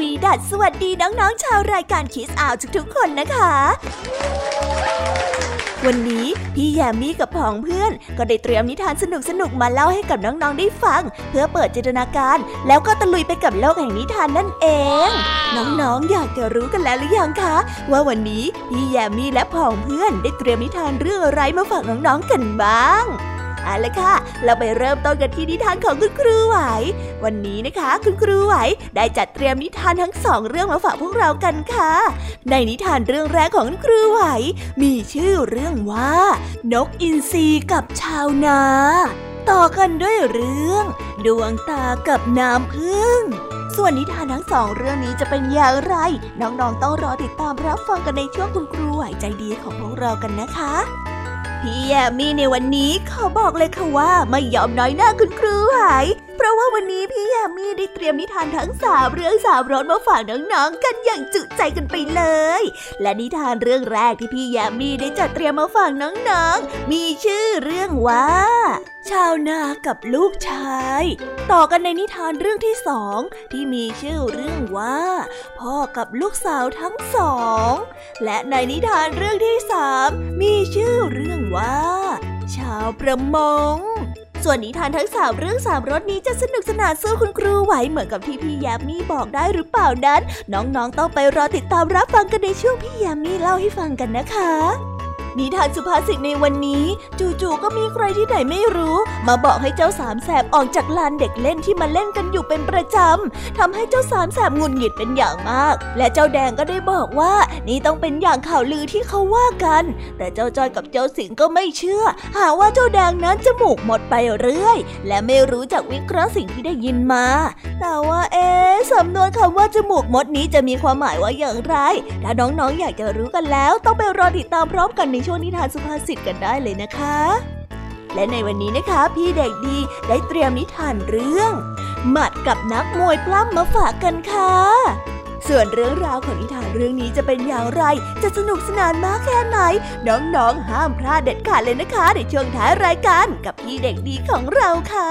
วีดัสสวัสดีน้องๆชาวรายการคิสอาวทุกๆคนนะคะ วันนี้พี่แยมมี่กับผองเพื่อน ก็ได้เตรียมนิทานสนุกๆมาเล่าให้กับน้องๆได้ฟัง เพื่อเปิดจินตนาการ แล้วก็ตะลุยไปกับโลกแห่งนิทานนั่นเอง น้องๆอยากจะรู้กันแล้วหรือยังคะ ว่าวันนี้พี่แยมมี่และผองเพื่อนได้เตรียมนิทานเรื่องอะไรมาฝากน้องๆกันบ้าง เอาละค่ะ เราไปเริ่มต้นกันที่นิทานของคุณครูไหว วันนี้นะคะ คุณครูไหวได้จัดเตรียมนิทานทั้งสองเรื่องมาฝากพวกเรากันค่ะ ในนิทานเรื่องแรกของคุณครูไหว มีชื่อเรื่องว่า นกอินทรีกับชาวนา ต่อกันด้วยเรื่อง ดวงตากับน้ำพึ่งส่วนนิทานทั้งสองเรื่องนี้จะเป็นอย่างไร น้องๆต้องรอติดตามรับฟังกันในช่วงคุณครูไหวใจดีของพวกเรากันนะคะ พี่แยมมี่ในวันนี้ขอบอกเลยค่ะว่าไม่ยอมน้อยหน้าคุณครูไหวเพราะว่าวันนี้พี่แยมมี่ได้เตรียมนิทานทั้งสามเรื่องสามรสมาฝากน้องๆกันอย่างจุใจกันไปเลย และนิทานเรื่องแรกที่พี่แยมมี่ได้จัดเตรียมมาฝากน้องๆ มีชื่อเรื่องว่า ชาวนากับลูกชาย ต่อกันในนิทานเรื่องที่สองที่มีชื่อเรื่องว่า พ่อกับลูกสาวทั้งสอง และในนิทานเรื่องที่สามมีชื่อเรื่องว่า ชาวประมง ส่วนนิทานทั้งสามเรื่องสามรสนี้จะสนุกสนานสู้คุณครูไหวเหมือนกับที่พี่ยามีบอกได้หรือเปล่านั้น น้องๆต้องไปรอติดตามรับฟังกันในช่วงพี่ยามีเล่าให้ฟังกันนะคะ นิทานสุภาษิตในวันนี้ จู่ๆก็มีใครที่ไหนไม่รู้ มาบอกให้เจ้าสามแสบออกจากลานเด็กเล่นที่มาเล่นกันอยู่เป็นประจำทำให้เจ้าสามแสบงุนหงิดเป็นอย่างมาก และเจ้าแดงก็ได้บอกว่านี่ต้องเป็นอย่างข่าวลือที่เขาว่ากัน แต่เจ้าจอยกับเจ้าสิงก็ไม่เชื่อ หาว่าเจ้าแดงนั้นจมูกหมดไปเรื่อย และไม่รู้จักวิเคราะห์สิ่งที่ได้ยินมา แต่ว่าเอ๊ะสำนวนคำว่าจมูกมดนี้จะมีความหมายว่าอย่างไร ถ้าน้องๆออยากจะรู้กันแล้ว ต้องไปรอติดตามพร้อมกันในช่วงนิทานสุภาษิตกันได้เลยนะคะ และในวันนี้นะคะ พี่เด็กดีได้เตรียมนิทานเรื่อง หมัดกับนักมวยปล้ำมาฝากกันค่ะ ส่วนเรื่องราวของนิทานเรื่องนี้จะเป็นอย่างไร จะสนุกสนานมากแค่ไหน น้องๆ ห้ามพลาดเด็ดขาดเลยนะคะ ในช่วงท้ายรายการกับพี่เด็กดีของเราค่ะ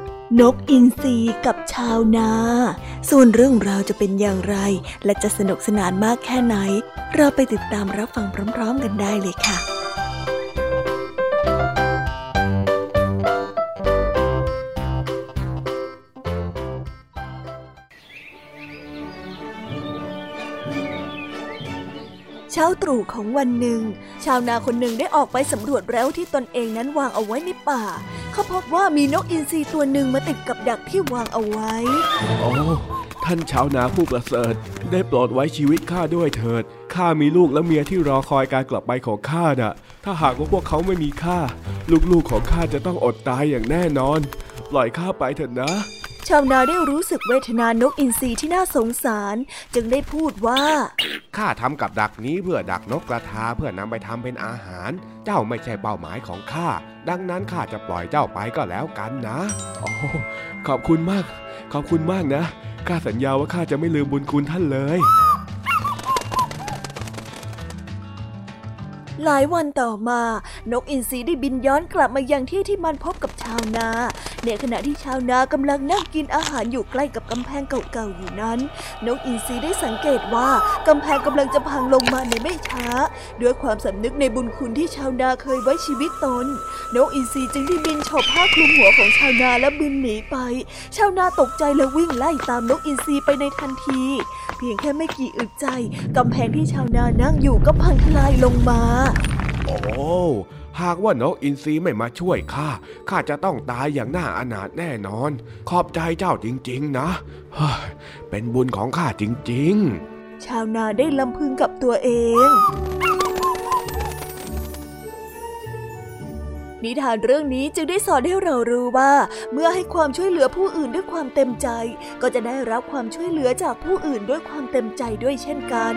นกอินทรีกับชาวนา ส่วนเรื่องราวจะเป็นอย่างไร และจะสนุกสนานมากแค่ไหน เราไปติดตามรับฟังพร้อม ๆ กันได้เลยค่ะ ช้าตรู่ของวันหนึ่ง ชาวนาคนหนึ่งได้ออกไปสำรวจแล้วที่ตนเองนั้นวางเอาไว้ในป่า เขาพบว่ามีนกอินทรีตัวหนึ่งมาติดกับดักที่วางเอาไว้โอ้ท่านชาวนาผู้ประเสริฐ ได้โปรดไว้ชีวิตข้าด้วยเถิดข้ามีลูกและเมียที่รอคอยการกลับไปของข้าน่ะ ถ้าหากว่าพวกเขาไม่มีข้าลูกๆของข้าจะต้องอดตายอย่างแน่นอน ปล่อยข้าไปเถอะนะ ชาวนาได้รู้สึกเวทนานกอินทรีที่น่าสงสาร จึงได้พูดว่า ข้าทำกับดักนี้เพื่อดักนกกระทาเพื่อนำไปทำเป็นอาหาร เจ้าไม่ใช่เป้าหมายของข้า ดังนั้นข้าจะปล่อยเจ้าไปก็แล้วกันนะโอ้ขอบคุณมาก ขอบคุณมากนะข้าสัญญาว่าข้าจะไม่ลืมบุญคุณท่านเลย หลายวันต่อมา นกอินทรีได้บินย้อนกลับมายังที่ที่มันพบกับชาวนา ในขณะที่ชาวนากำลังนั่งกินอาหารอยู่ใกล้กับกำแพงเก่าๆอยู่นั้น นกอินทรีได้สังเกตว่ากำแพงกำลังจะพังลงมาในไม่ช้า ด้วยความสำนึกในบุญคุณที่ชาวนาเคยไว้ชีวิตตน นกอินทรีจึงได้บินฉบผ้าคลุมหัวของชาวนาและบินหนีไป ชาวนาตกใจและวิ่งไล่ตามนกอินทรีไปในทันที พียงแค่ไม่กี่อึดใจ กำแพงที่ชาวนานั่งอยู่ก็พังทลายลงมา โอ้หากว่านกอินทรีไม่มาช่วยข้า ข้าจะต้องตายอย่างน่าอนาถแน่นอน ขอบใจเจ้าจริง ๆ นะ เป็นบุญของข้าจริง ๆ ชาวนาได้ลำพึงกับตัวเอง นิทานเรื่องนี้จึงได้สอนให้เรารู้ว่า เมื่อให้ความช่วยเหลือผู้อื่นด้วยความเต็มใจ ก็จะได้รับความช่วยเหลือจากผู้อื่นด้วยความเต็มใจด้วยเช่นกัน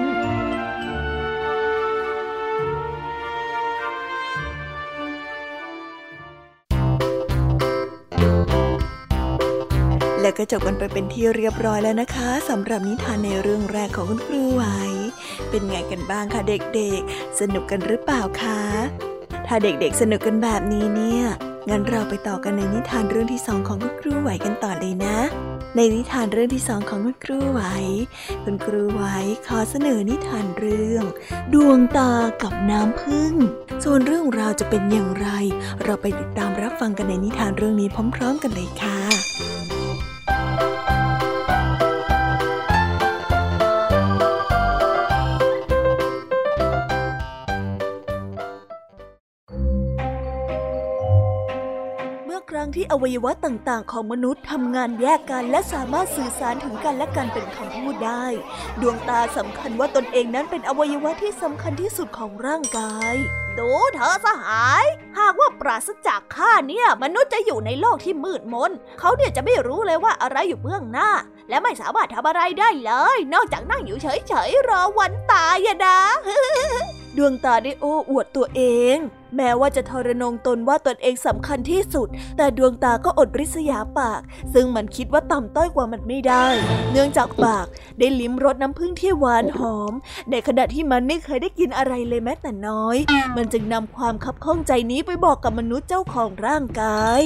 และก็จบกันไปเป็นที่เรียบร้อยแล้วนะคะสำหรับนิทานในเรื่องแรกของคุณครูไหว เป็นไงกันบ้างคะเด็กๆ สนุกกันหรือเปล่าคะ ถ้าเด็กๆสนุกกันแบบนี้เนี่ย งั้นเราไปต่อกันในนิทานเรื่องที่สองของคุณครูไหวกันต่อเลยนะ ในนิทานเรื่องที่สองของคุณครูไหว คุณครูไหวขอเสนอนิทานเรื่อง ดวงตากับน้ำพึ่ง ส่วนเรื่องราวจะเป็นอย่างไร เราไปติดตามรับฟังกันในนิทานเรื่องนี้พร้อม ๆ กันเลยค่ะ ที่อวัยวะต่างๆ ของมนุษย์ทำงานแยกกันและสามารถสื่อสารถึงกันและกันเป็นคำพูดได้ ดวงตาสำคัญว่าตนเองนั้นเป็นอวัยวะที่สำคัญที่สุดของร่างกายดูเธอสหาย หากว่าปราศจากข้าเนี่ยมนุษย์จะอยู่ในโลกที่มืดมน เขาเนี่ยจะไม่รู้เลยว่าอะไรอยู่เบื้องหน้า และไม่สามารถทำอะไรได้เลย นอกจากนั่งอยู่เฉยๆรอวันตายนะ ดวงตาได้โอ้อวดตัวเอง แม้ว่าจะทรนงตนว่าตนเองสำคัญที่สุด แต่ดวงตาก็อดริษยาปาก ซึ่งมันคิดว่าต่ำต้อยกว่ามันไม่ได้ เนื่องจากปากได้ลิ้มรสน้ำผึ้งที่หวานหอม ในขณะที่มันไม่เคยได้กินอะไรเลยแม้แต่น้อย มันจึงนำความคับข้องใจนี้ไปบอกกับมนุษย์เจ้าของร่างกาย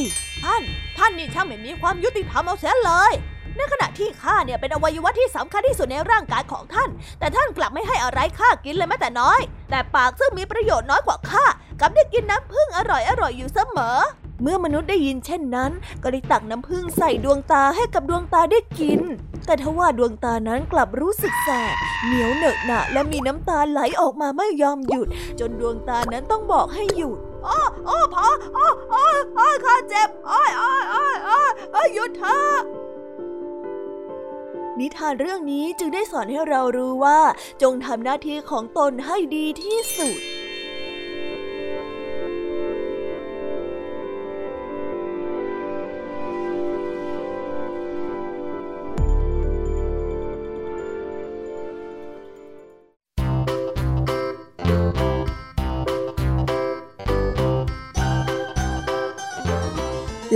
ท่าน ท่านนี่ช่างไม่มีความยุติธรรมเอาเสียเลย ในขณะที่ข้าเนี่ยเป็นอวัยวะที่สำคัญที่สุดในร่างกายของท่าน แต่ท่านกลับไม่ให้อะไรข้ากินเลยแม้แต่น้อย แต่ปากซึ่งมีประโยชน์น้อยกว่าข้ากลับได้กินน้ำผึ้งอร่อยอร่อยอยู่เสมอ เมื่อมนุษย์ได้ยินเช่นนั้น ก็ได้ตักน้ำผึ้งใส่ดวงตาให้กับดวงตาได้กิน แต่ทว่าดวงตานั้นกลับรู้สึกแสบเหนียวเหนอะหนะและมีน้ำตาไหลออกมาไม่ยอมหยุด จนดวงตานั้นต้องบอกให้หยุดอ้ออ้อพออ้ออ้ออ้อข้าเจ็บอ้อยอ้อยอ้อยอ้อยหยุดเถอะ นิทานเรื่องนี้จึงได้สอนให้เรารู้ว่า จงทำหน้าที่ของตนให้ดีที่สุด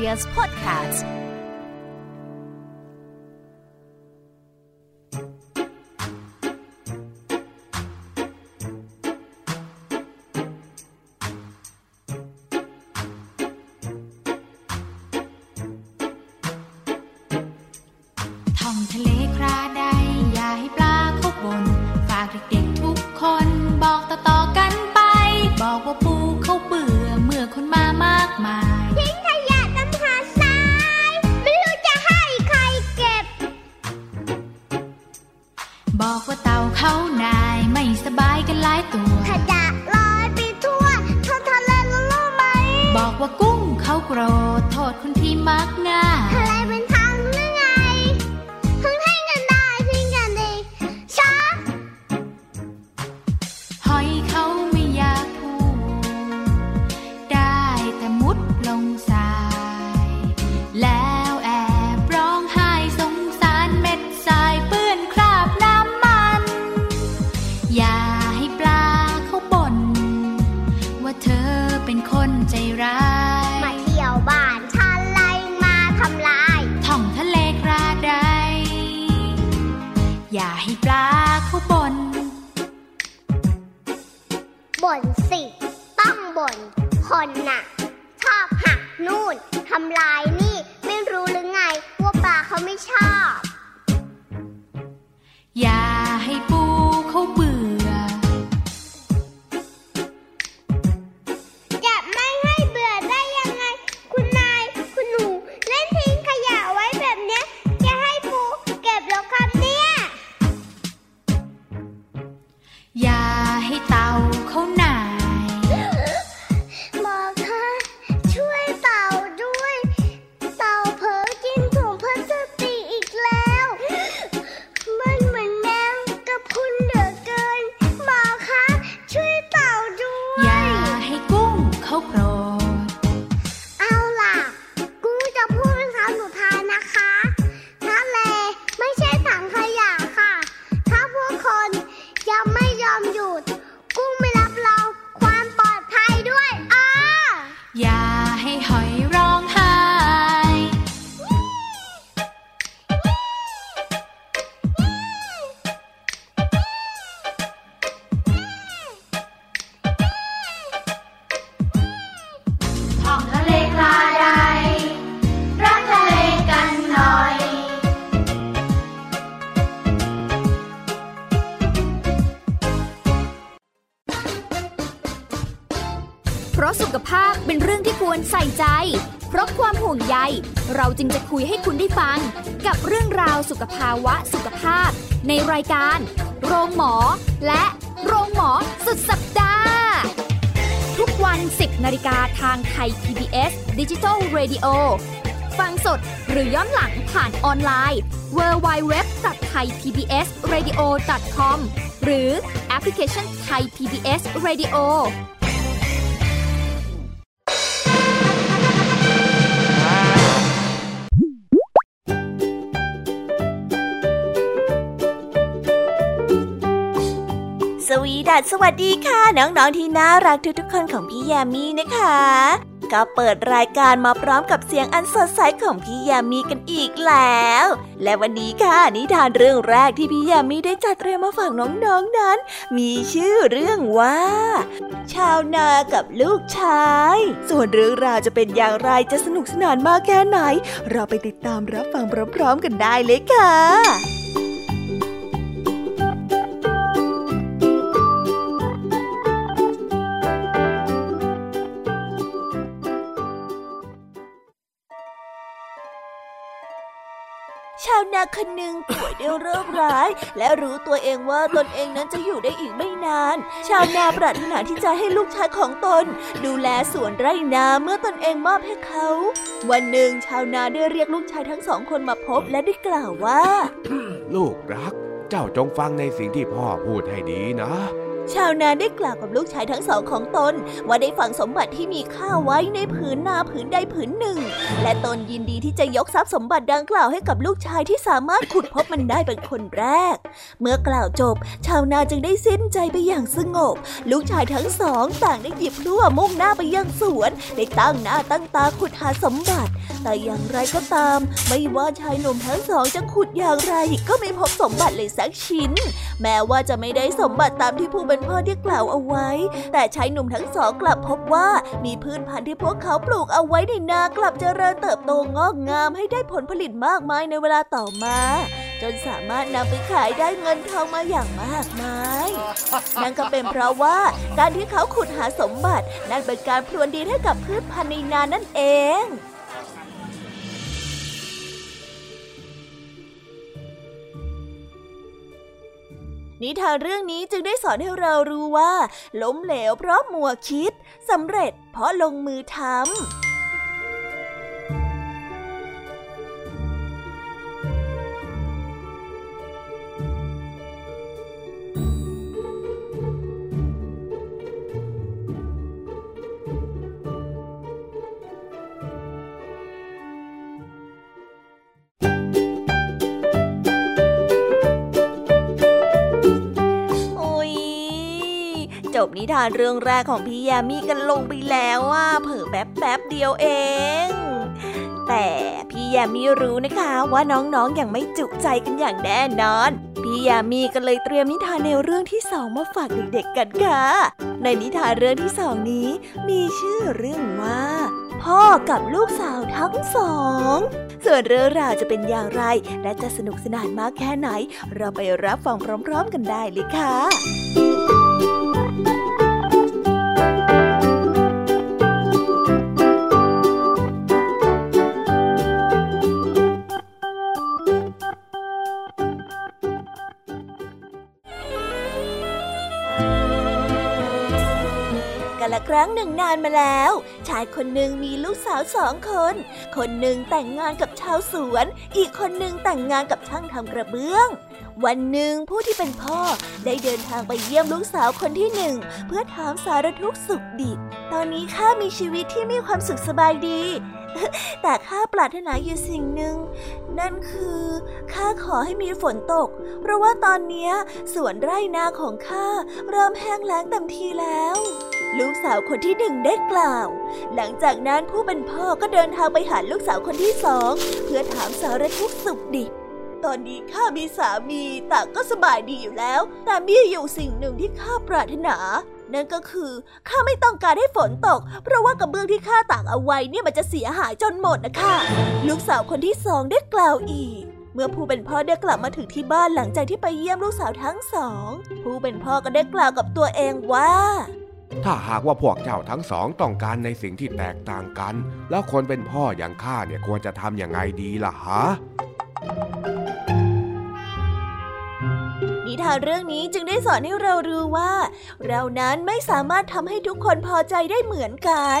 Thai ห่วงใย เราจึงจะคุยให้คุณได้ฟัง กับเรื่องราวสุขภาวะสุขภาพ ในรายการ โรงหมอ และโรงหมอสุดสัปดาห์ ทุกวัน 10นาฬิกาทางไทย PBS Digital Radio ฟังสดหรือย้อนหลังผ่านออนไลน์ www.thaipbsradio.com หรือแอปพลิเคชัน Thai PBS Radio สวีดัสวัสดีค่ะ น้องๆที่น่ารักทุกๆคนของพี่แยมี่นะคะ ก็เปิดรายการมาพร้อมกับเสียงอันสดใสของพี่แยมี่กันอีกแล้ว และวันนี้ค่ะนิทานเรื่องแรกที่พี่แยมี่ได้จัดเตรียมมาฝากน้องๆนนั้น มีชื่อเรื่องว่า ชาวนากับลูกชาย ส่วนเรื่องราวจะเป็นอย่างไรจะสนุกสนานมากแค่ไหน เราไปติดตามรับฟังพร้อมๆกันได้เลยค่ะ นาคนหนึ่งป่วยด้วยโรคร้าย และรู้ตัวเองว่าตนเองนั้นจะอยู่ได้อีกไม่นาน ชาวนาปรารถนาที่จะให้ลูกชายของตน ดูแลสวนไร่นาเมื่อตนเองมอบให้เขา วันหนึ่งชาวนาได้เรียกลูกชายทั้งสองคนมาพบและได้กล่าวว่า ลูกรัก เจ้าจงฟังในสิ่งที่พ่อพูดให้ดีนะ ชาวนาได้กล่าวกับลูกชายทั้งสองของตน ว่าได้ฝังสมบัติที่มีค่าไว้ในผืนนาผืนใดผืนหนึ่ง และตนยินดีที่จะยกทรัพย์สมบัติดังกล่าวให้กับลูกชายที่สามารถขุดพบมันได้เป็นคนแรก เมื่อกล่าวจบ ชาวนาจึงได้สิ้นใจไปอย่างสงบ ลูกชายทั้งสองต่างได้หยิบลั่วมุ่งหน้าไปยังสวน ได้ตั้งหน้าตั้งตาขุดหาสมบัติ แต่อย่างไรก็ตาม ไม่ว่าชายหนุ่มทั้งสองจะขุดอย่างไรก็ไม่พบสมบัติเลยสักชิ้น แม้ว่าจะไม่ได้สมบัติตามที่ผู้เป็นพ่อได้กล่าวเอาไว้ แต่ชายหนุ่มทั้งสองกลับพบว่ามีพืชพันธุ์ที่พวกเขาปลูกเอาไว้ในนากลับเจริญเติบโตงอกงามให้ได้ผลผลิตมากมายในเวลาต่อมา จนสามารถนำไปขายได้เงินทองมาอย่างมากมายนั่นก็เป็นเพราะว่าการที่เขาขุดหาสมบัตินั่นเป็นการพรวนดินให้กับพืชพันธุ์ในนานั่นเอง นิทานเรื่องนี้จึงได้สอนให้เรารู้ว่า ล้มเหลวเพราะมัวคิดสำเร็จเพราะลงมือทำ บนิทานเรื่องแรกของพี่ยามีกันลงไปแล้วว่าเผิ่แป๊บแป๊บเดียวเอง แต่พี่ยามีรู้นะคะว่าน้องๆออย่างไม่จุใจกันอย่างแน่นอนพี่ยามีก็เลยเตรียมนิทานในวเรื่องที่สองมาฝากเด็กๆกันค่ะ ในนิทานเรื่องที่สองนี้ มีชื่อเรื่องว่า พ่อกับลูกสาวทั้งสอง ส่วนเรื่องราวจะเป็นอย่างไร และจะสนุกสนานมากแค่ไหน เราไปรับฟังพร้อม ๆ กันได้เลยค่ะ ครั้งหนึ่งนานมาแล้ว ชายคนหนึ่งมีลูกสาวสองคน คนหนึ่งแต่งงานกับชาวสวน อีกคนหนึ่งแต่งงานกับช่างทำกระเบื้อง วันหนึ่งผู้ที่เป็นพ่อได้เดินทางไปเยี่ยมลูกสาวคนที่หนึ่งเพื่อถามสารทุกข์สุขดิบ ตอนนี้ข้ามีชีวิตที่มีความสุขสบายดีแต่ข้าปรารถนาอยู่สิ่งหนึ่ง นั่นคือข้าขอให้มีฝนตก เพราะว่าตอนนี้สวนไร่นาของข้าเริ่มแห้งแล้งเต็มทีแล้ว ลูกสาวคนที่หนึ่งได้กล่าว หลังจากนั้นผู้เป็นพ่อก็เดินทางไปหาลูกสาวคนที่สองเพื่อถามสารทุกสุขดิบตอนนี้ข้ามีสามีต่างก็สบายดีอยู่แล้ว แต่มีอยู่สิ่งหนึ่งที่ข้าปรารถนานั่นก็คือข้าไม่ต้องการให้ฝนตก เพราะว่ากระเบื้องที่ข้าตากเอาไว้เนี่ยมันจะเสียหายจนหมดนะคะลูกสาวคนที่สองได้กล่าวอีก เมื่อผู้เป็นพ่อได้กลับมาถึงที่บ้านหลังจากที่ไปเยี่ยมลูกสาวทั้งสอง ผู้เป็นพ่อก็ได้กล่าวกับตัวเองว่า ถ้าหากว่าพวกเจ้าทั้งสองต้องการในสิ่งที่แตกต่างกัน แล้วคนเป็นพ่ออย่างข้าเนี่ยควรจะทำยังไงดีล่ะฮะ นิทานเรื่องนี้จึงได้สอนให้เรารู้ว่า เรานั้นไม่สามารถทำให้ทุกคนพอใจได้เหมือนกัน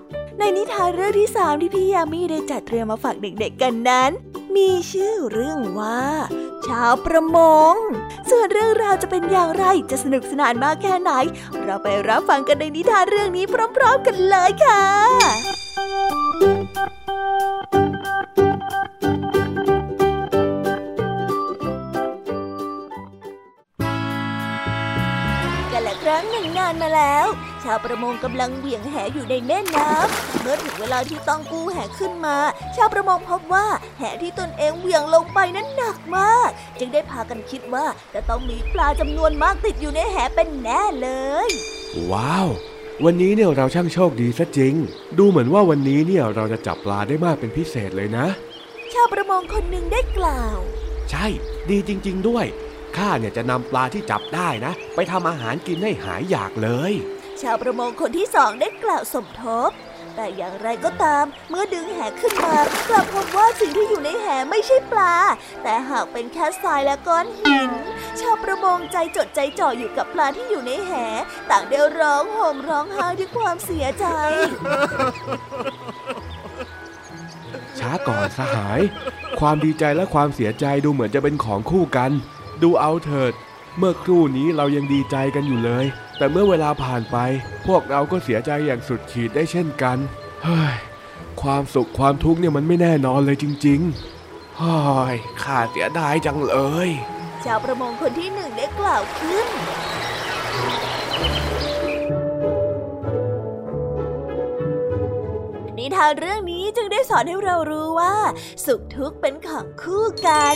ในนิทานเรื่องที่สามที่พี่ยามีได้จัดเตรียมมาฝากเด็กๆกันนั้น มีชื่อเรื่องว่า ชาวประมง ส่วนเรื่องราวจะเป็นอย่างไรจะสนุกสนานมากแค่ไหน เราไปรับฟังกันในนิทานเรื่องนี้พร้อมๆกันเลยค่ะกันละครั้งหนึ่งนานมาแล้ว ชาวประมงกำลังเหวี่ยงแหอยู่ในแม่น้ำเมื่อถึงเวลาที่ต้องกู้แหขึ้นมา ชาวประมงพบว่าแหที่ตนเองเหวี่ยงลงไปนั้นหนักมาก จึงได้พากันคิดว่าจะต้องมีปลาจำนวนมากติดอยู่ในแหเป็นแน่เลย ว้าว วันนี้เนี่ยเราช่างโชคดีซะจริง ดูเหมือนว่าวันนี้เนี่ยเราจะจับปลาได้มากเป็นพิเศษเลยนะ ชาวประมงคนหนึ่งได้กล่าว ใช่ ดีจริง ๆ ด้วยข้าเนี่ยจะนำปลาที่จับได้นะ ไปทำอาหารกินให้หายอยากเลย ชาวประมงคนที่สองได้กล่าวสมทบ แต่อย่างไรก็ตามเมื่อดึงแหขึ้นมากลับพบว่าสิ่งที่อยู่ในแหไม่ใช่ปลา แต่หากเป็นแค่ทรายและก้อนหิน ชาวประมงใจจดใจจ่ออยู่กับปลาที่อยู่ในแห ต่างได้ร้องห่มร้องไห้ด้วยความเสียใจ ช้าก่อนสหาย ความดีใจและความเสียใจดูเหมือนจะเป็นของคู่กัน ดูเอาเถิด เมื่อครู่นี้เรายังดีใจกันอยู่เลย แต่เมื่อเวลาผ่านไป พวกเราก็เสียใจอย่างสุดขีดได้เช่นกัน เฮ้ย ความสุขความทุกข์เนี่ยมันไม่แน่นอนเลยจริงๆเฮ้ยข้าเสียดายจังเลย ชาวประมงคนที่หนึ่งได้กล่าวขึ้นนิทานเรื่องนี้จึงได้สอนให้เรารู้ว่า สุขทุกข์เป็นของคู่กัน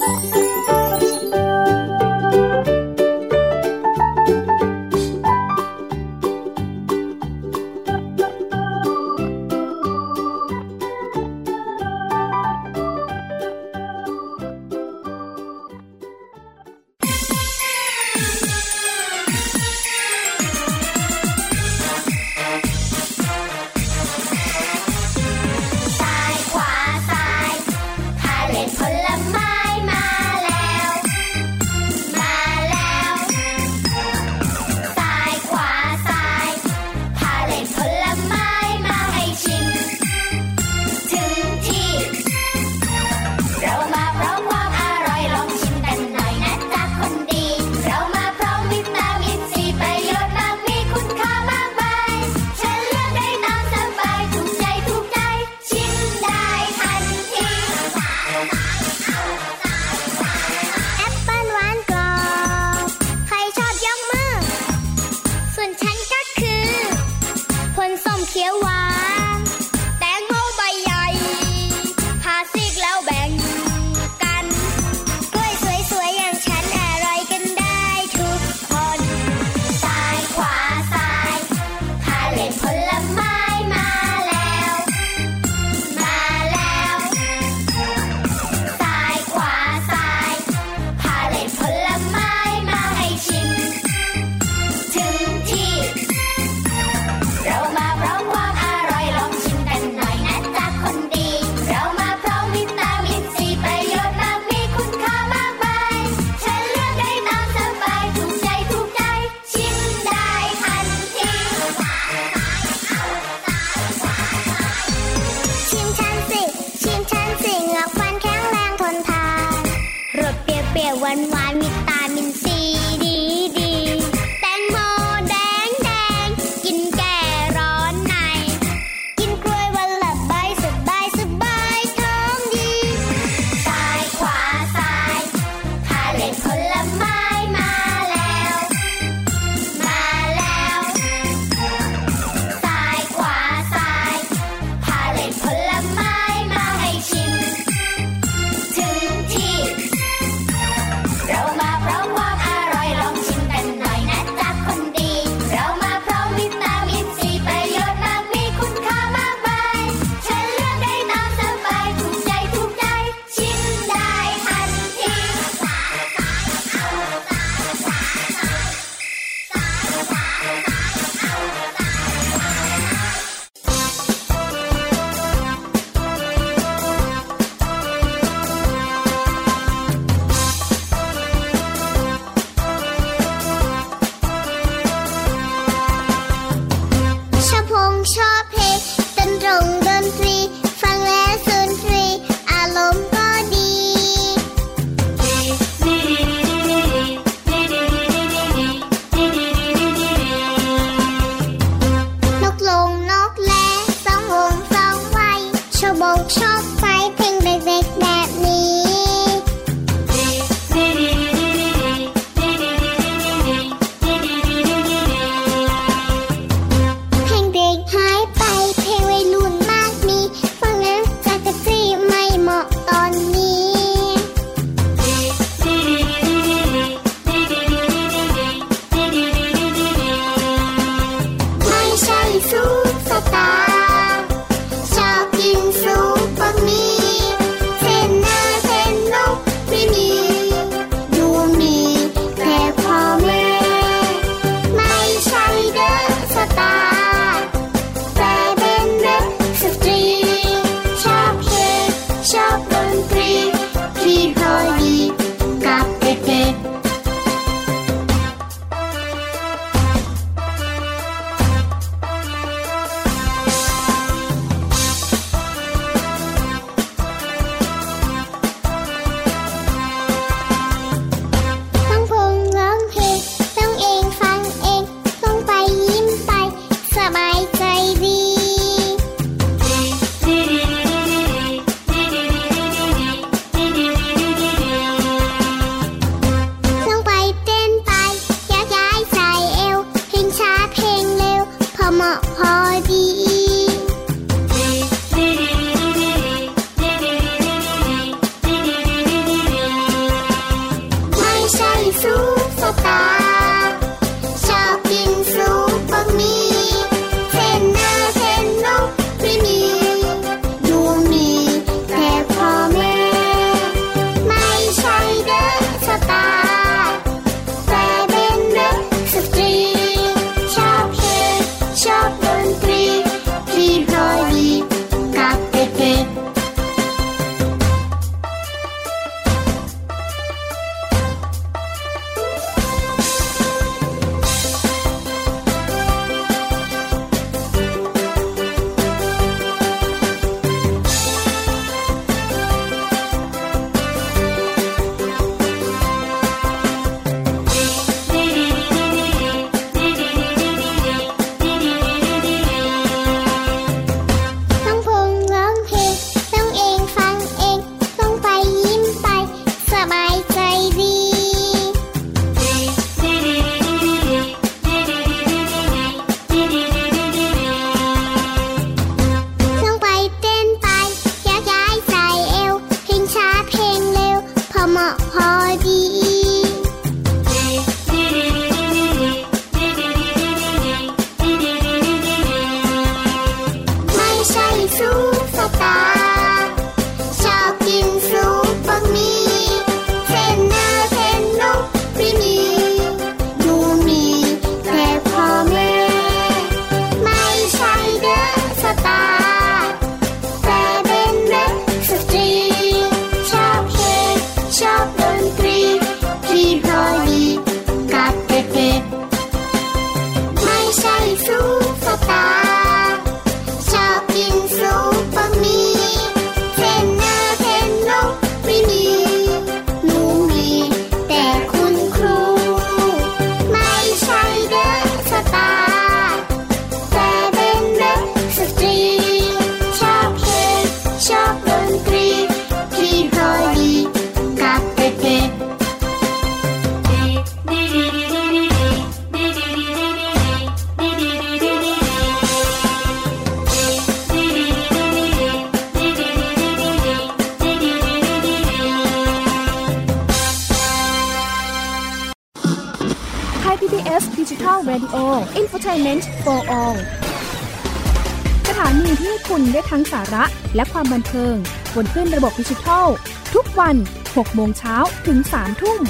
และความบันเทิง บนขึ้นระบบดิจิทัล ทุกวัน 6 โมงเช้าถึง 3 ทุ่ม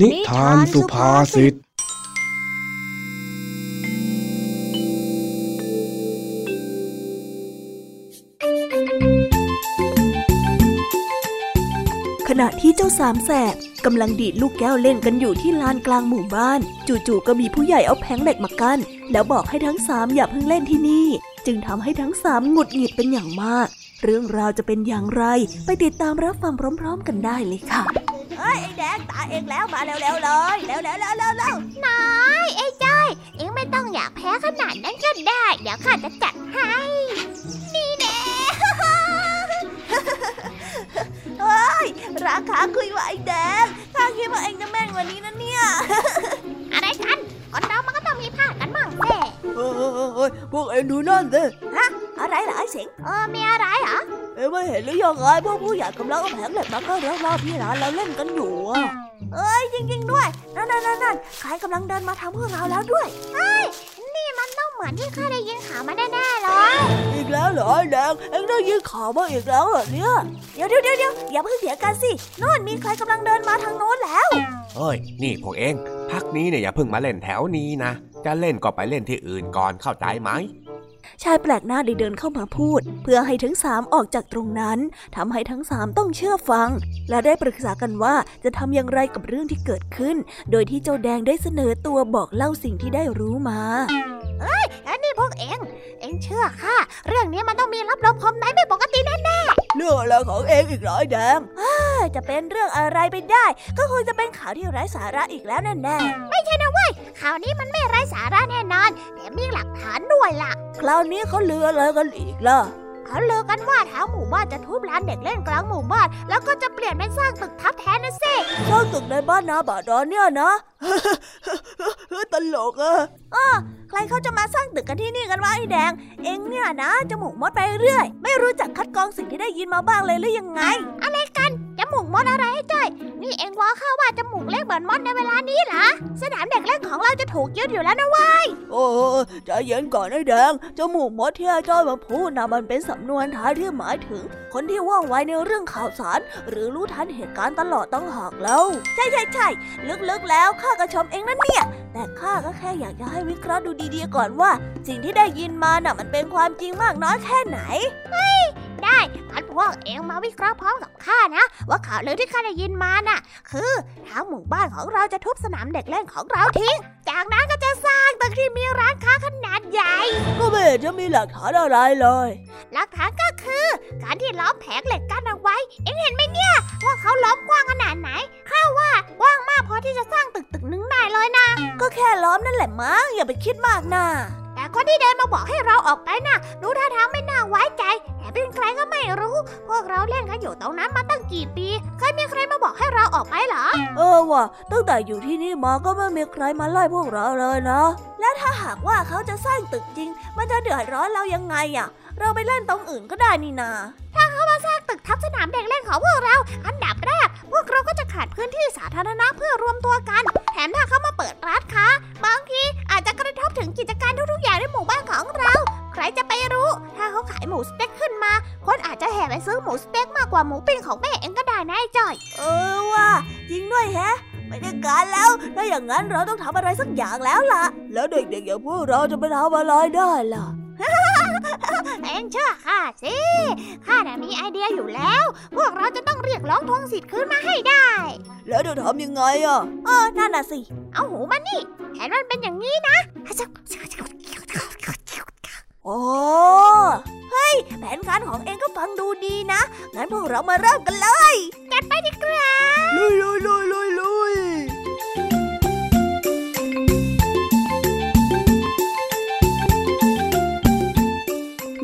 นิทานสุภาษิตขณะที่เจ้าสามแสบ กำลังดีดลูกแก้วเล่นกันอยู่ที่ลานกลางหมู่บ้าน จู่ๆก็มีผู้ใหญ่เอาแผงเหล็กมากั้นแล้วบอกให้ทั้งสามอย่าเพิ่งเล่นที่นี่ จึงทำให้ทั้งสามหงุดหงิดเป็นอย่างมาก เรื่องราวจะเป็นอย่างไร ไปติดตามรับฟังพร้อม ๆ กันได้เลยค่ะเฮ้ยไอ้แดงตาเองแล้วมาเร็วๆเลยเร็วๆเร็วๆเร็วๆเร็วน้อยไอ้จ้อยเอ็งไม่ต้องอยากแพ้ขนาดนั้นก็ได้ เดี๋ยวข้าจะจัดให้ นี่แน่ เฮ้ยราคาคุยว่าไอ้แดงข้าคิดว่าเองจะแม่นกว่านี้นะเนี่ย อะไรกันคนเรามันก็ต้องมีพลาดกันบ้างแหละเฮ้ยพวกเอ็งดูนั่นสิฮะอะไรเหรอไอ้สิงเออมีอะไรเหรอเอ็งไม่เห็นหรือยังไงพวกผู้ใหญ่กำลังเอาแผงเหล็กมาเข้ารอบๆที่ร้านเราเล่นกันอยู่อะเอ้ยจริงๆด้วยนั่นนั่นนั่นใครกำลังเดินมาทางพวกเราแล้วด้วยนี่มันต้อง เหมือนที่ข้าได้ยินข่าวมาแน่ๆเลย อีกแล้วเหรอไอ้แดงเอ็งได้ยินข่าวมาอีกแล้วเหรอเนี่ย เดี๋ยวเดี๋ยวเดี๋ยวเดี๋ยวอย่าเพิ่งเถียงกันสิโน่นมีใครกำลังเดินมาทางโน้นแล้วเอ้ย นี่พวกเองพักนี้เนี่ยอย่าเพิ่งมาเล่นแถวนี้นะ จะเล่นก็ไปเล่นที่อื่นก่อนเข้าใจไหม ชายแปลกหน้าได้เดินเข้ามาพูด เพื่อให้ทั้งสามออกจากตรงนั้นทำให้ทั้งสามต้องเชื่อฟัง และได้ปรึกษากันว่าจะทำอย่างไรกับเรื่องที่เกิดขึ้น โดยที่เจ้าแดงได้เสนอตัวบอกเล่าสิ่งที่ได้รู้มาอันนี้พวกเอ็งเอ็งเชื่อข้าเรื่องนี้มันต้องมีรับลมคมในไม่ปกติแน่เรื่องอะไรของเองอีกเหรอไอ้แดงจะเป็นเรื่องอะไรไปได้ ก็คงจะเป็นข่าวที่ไร้สาระอีกแล้วแน่ๆไม่ใช่นะเว้ยข่าวนี้มันไม่ไร้สาระแน่นอนแถมมีหลักฐานด้วยล่ะๆคราวนี้เขาลืออะไรกันอีกล่ะเขาลือกันว่าทางหมู่บ้านจะทุบลานเด็กเล่นกลางหมู่บ้าน แล้วก็จะเปลี่ยนเป็นสร้างตึกทับแทนนะสิสร้างตึกในบ้านนาบาดอนเนี่ยนะตลกอะอ้อใครเขาจะมาสร้างตึกกันที่นี่กันวะไอ้แดง เองเนี่ยนะจมูกมดไปเรื่อย ไม่รู้จักคัดกรองสิ่งที่ได้ยินมาบ้างเลยหรือยังไง อะไรกันจมูกมดอะไรให้จ้อยนี่เอ็งว่าข้าว่าจมูกเล็กเหมือนมดในเวลานี้เหรอสนามเด็กเล่นของเราจะถูกยึดอยู่แล้วนะเวะโอ้ใจเย็นก่อนไอ้แดงจมูกมดที่ไอ้จ้อยมาพูดนะมันเป็นสำนวนท้ายที่หมายถึง คนที่ว่องไวในเรื่องข่าวสาร หรือรู้ทันเหตุการณ์ตลอดต้องหากแล้วใช่ใช่ใช่ลึกๆแล้วข้าก็ชมเองนั่นเนี่ย แต่ข้าก็แค่อยากจะให้วิเคราะห์ดูดีๆก่อนว่า สิ่งที่ได้ยินมาน่ะมันเป็นความจริงมากน้อยแค่ไหน ได้งั้นพวกเอ็งมาวิเคราะห์พร้อมกับข้านะ ว่าข่าวลือที่ข้าได้ยินมาน่ะ คือทางหมู่บ้านของเราจะทุบสนามเด็กเล่นของเราทิ้ง จากนั้นก็จะสร้างตึกที่มีร้านค้าขนาดใหญ่ ก็ไม่เห็นจะมีหลักฐานอะไรเลย หลักฐานก็คือ การที่ล้อมแผงเหล็กกั้นเอาไว้ เอ็งเห็นไหมเนี่ย ว่าเขาล้อมกว้างขนาดไหนข้าว่ากว้างมากพอที่จะสร้างตึกตึกหนึงได้เลยนะ ก็แค่ล้อมนั่นแหละมั้งอย่าไปคิดมากนะ แต่คนที่เดินมาบอกให้เราออกไปน่ะดูท่าทางไม่น่าไว้ใจแถมเป็นใครก็ไม่รู้ พวกเราเล่นกันอยู่ตรงนั้นมาตั้งกี่ปี เคยมีใครมาบอกให้เราออกไปเหรอ เออว่ะ ตั้งแต่อยู่ที่นี่มาก็ไม่มีใครมาไล่พวกเราเลยนะ แล้วถ้าหากว่าเขาจะสร้างตึกจริง มันจะเดือดร้อนเรายังไงอะ เราไปเล่นตรงอื่นก็ได้นี่นาสร้างตึกทับสนามเด็กเล่นของพวกเรา อันดับแรก พวกเราก็จะขาดพื้นที่สาธารณะเพื่อรวมตัวกัน แถมถ้าเขามาเปิดร้านค้า บางทีอาจจะกระทบถึงกิจการทุกๆอย่างในหมู่บ้านของเรา ใครจะไปรู้ ถ้าเขาขายหมูสเต็กขึ้นมา คนอาจจะแห่ไปซื้อหมูสเต็กมากกว่าหมูปิ้งของแม่เองก็ได้นะไอ้จ้อย เออว่ะจริงด้วยแฮะไม่ได้การแล้วถ้าอย่างนั้นเราต้องทำอะไรสักอย่างแล้วล่ะ แล้วเด็กๆอย่างพวกเราจะไปทำอะไรได้ล่ะ เองเชื่อข้าสิข้าน่ะมีไอเดียอยู่แล้ว พวกเราจะต้องเรียกร้องทวงสิทธิ์คืนมาให้ได้ แล้วจะทำยังไงอะเออนั่นน่ะสิ เอาหูมานี่แผนมันเป็นอย่างนี้นะโอ้เฮ้ย แผนการของเองก็ฟังดูดีนะ งั้นพวกเรามาเริ่มกันเลยจัดไปดีกว่าลุยลุยลุยลุยลุย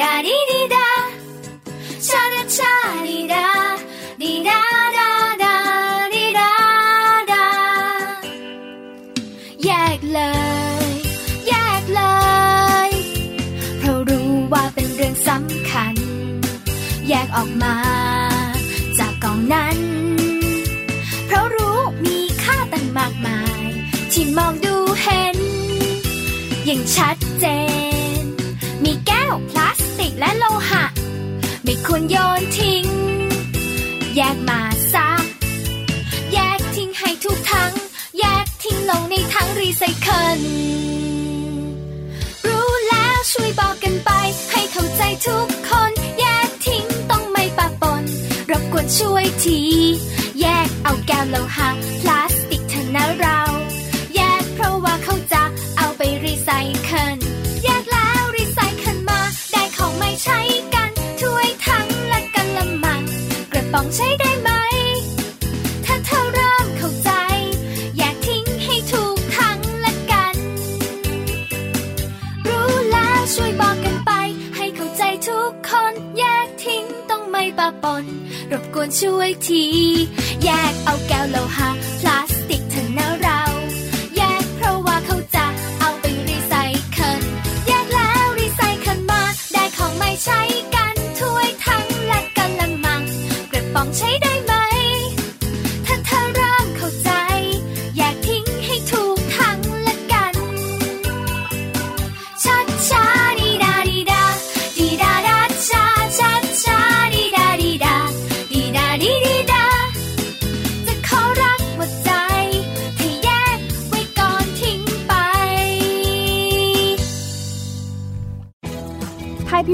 ดาดีดีดาชาดาชาดีดาดีดาดาดาดีดาดาแยกเลย แยกเลย เพราะรู้ว่าเป็นเรื่องสำคัญ แยกออกมา จากกองนั้น เพราะรู้มีค่าตั้งมากมาย ที่มองดูเห็น อย่างชัดเจน มีแก้วพลาส และโลหะ ไม่ควรโยนทิ้ง แยกมาซะแยกทิ้งให้ทุกทั้ง แยกทิ้งลงในถังรีไซเคิลรู้แล้วช่วยบอกกันไป ให้เข้าใจทุกคน แยกทิ้งต้องไม่ปะปนรบกวนช่วยที แยกเอาแก้วโลหะพลาสติกธนรา ของใช้ได้ไหม ถ้าเธอเริ่มเข้าใจ อยากทิ้งให้ถูกทางละกัน รู้แล้วช่วยบอกกันไป ให้เข้าใจทุกคนแยกทิ้งต้องไม่ปะปน รบกวนช่วยที แยกเอาแก้วโลหะ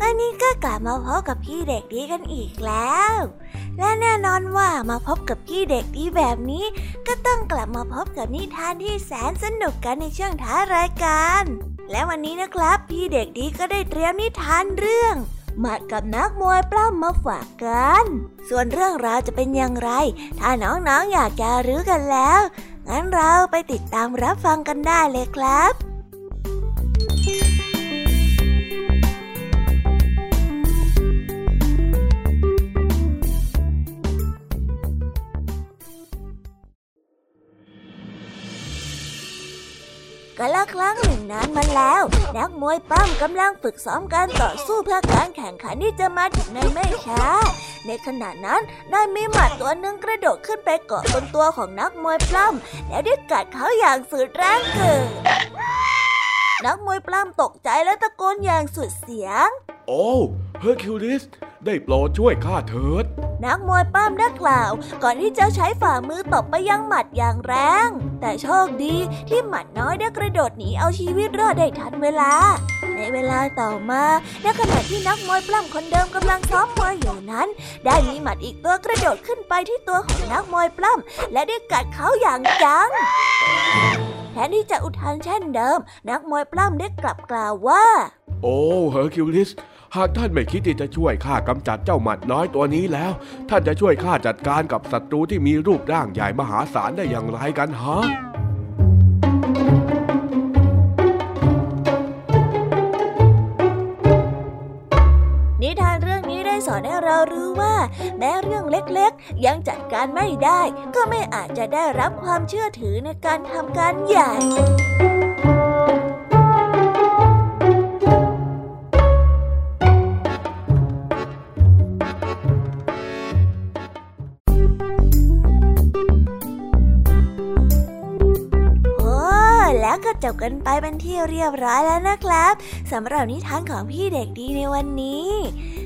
วันนี้ก็กลับมาพบกับพี่เด็กดีกันอีกแล้ว และแน่นอนว่ามาพบกับพี่เด็กดีแบบนี้ ก็ต้องกลับมาพบกับนิทานที่แสนสนุกกันในช่วงท้ารายการ และวันนี้นะครับ พี่เด็กดีก็ได้เตรียมนิทานเรื่องหมัดกับนักมวยปล้ำมาฝากกัน ส่วนเรื่องราวจะเป็นอย่างไร ถ้าน้องๆออยากจะรู้กันแล้ว งั้นเราไปติดตามรับฟังกันได้เลยครับ กาลครั้งหนึ่งนานมาแล้ว นักมวยปล้ำกำลังฝึกซ้อมการต่อสู้เพื่อการแข่งขันที่จะมาถึงในไม่ช้า ในขณะนั้นได้มีหมัดตัวหนึ่งกระโดดขึ้นไปเกาะบนตัวของนักมวยปล้ำแล้วได้กัดเขาอย่างสุดแรงเกิด นักมวยปล้ำตกใจและตะโกนอย่างสุดเสียง โอ้เฮอร์คิวลิส ได้โปรดช่วยข้าเถิด นักมวยปล้ำได้กล่าว ก่อนที่จะใช้ฝ่ามือตบไปยังหมัดอย่างแรง แต่โชคดีที่หมัดน้อยได้กระโดดหนีเอาชีวิตรอดได้ทันเวลา ในเวลาต่อมาในขณะที่นักมวยปล้ำคนเดิมกำลังซ้อมมวยอยู่นั้น ได้มีหมัดอีกตัวกระโดดขึ้นไปที่ตัวของนักมวยปล้ำและได้กัดเขาอย่างจัง แทนที่จะอุทานเช่นเดิม นักมวยปล้ำได้กลับกล่าวว่า โอ้เฮอร์คิวลิส หากท่านไม่คิดที่จะช่วยข้ากำจัดเจ้าหมัดน้อยตัวนี้แล้ว ท่านจะช่วยข้าจัดการกับศัตรูที่มีรูปร่างใหญ่มหาศาลได้อย่างไรกันฮะ อนให้เรารู้ว่า แม้เรื่องเล็กๆ ยังจัดการไม่ได้ ก็ไม่อาจจะได้รับความเชื่อถือในการทำการใหญ่โอ้แล้วก็จบกันไปเป็นที่เรียบร้อยแล้วนะครับสำหรับนิทานของพี่เด็กดีในวันนี้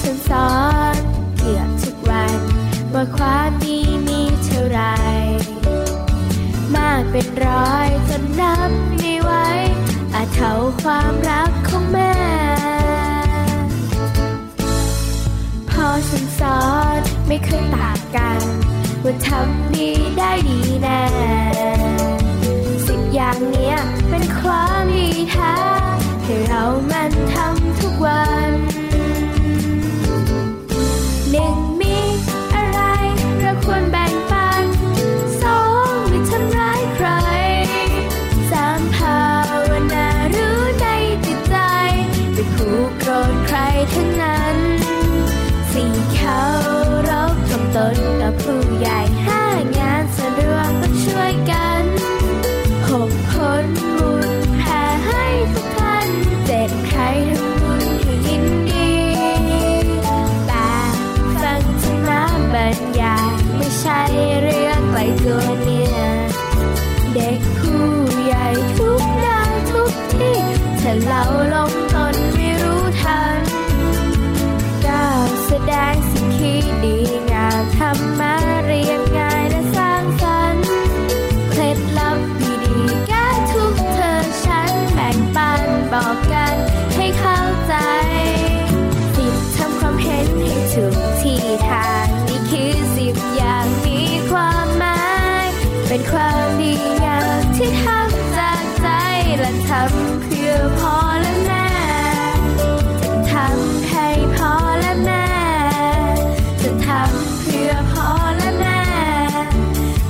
ฉันสอนเกือบทุกวัน ว่าความดีมีเท่าไร มากเป็นร้อยจนนับไม่ไหวอาจเท่าความรักของแม่ พอฉันสอนไม่เคยต่างกัน ว่าทำดีได้ดีแน่สิบอย่างเนี้ยเป็นความดีแท้ให้เรามันทำ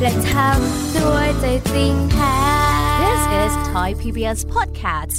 และทำด้วยใจจริงแท้ This is Thai PBS Podcasts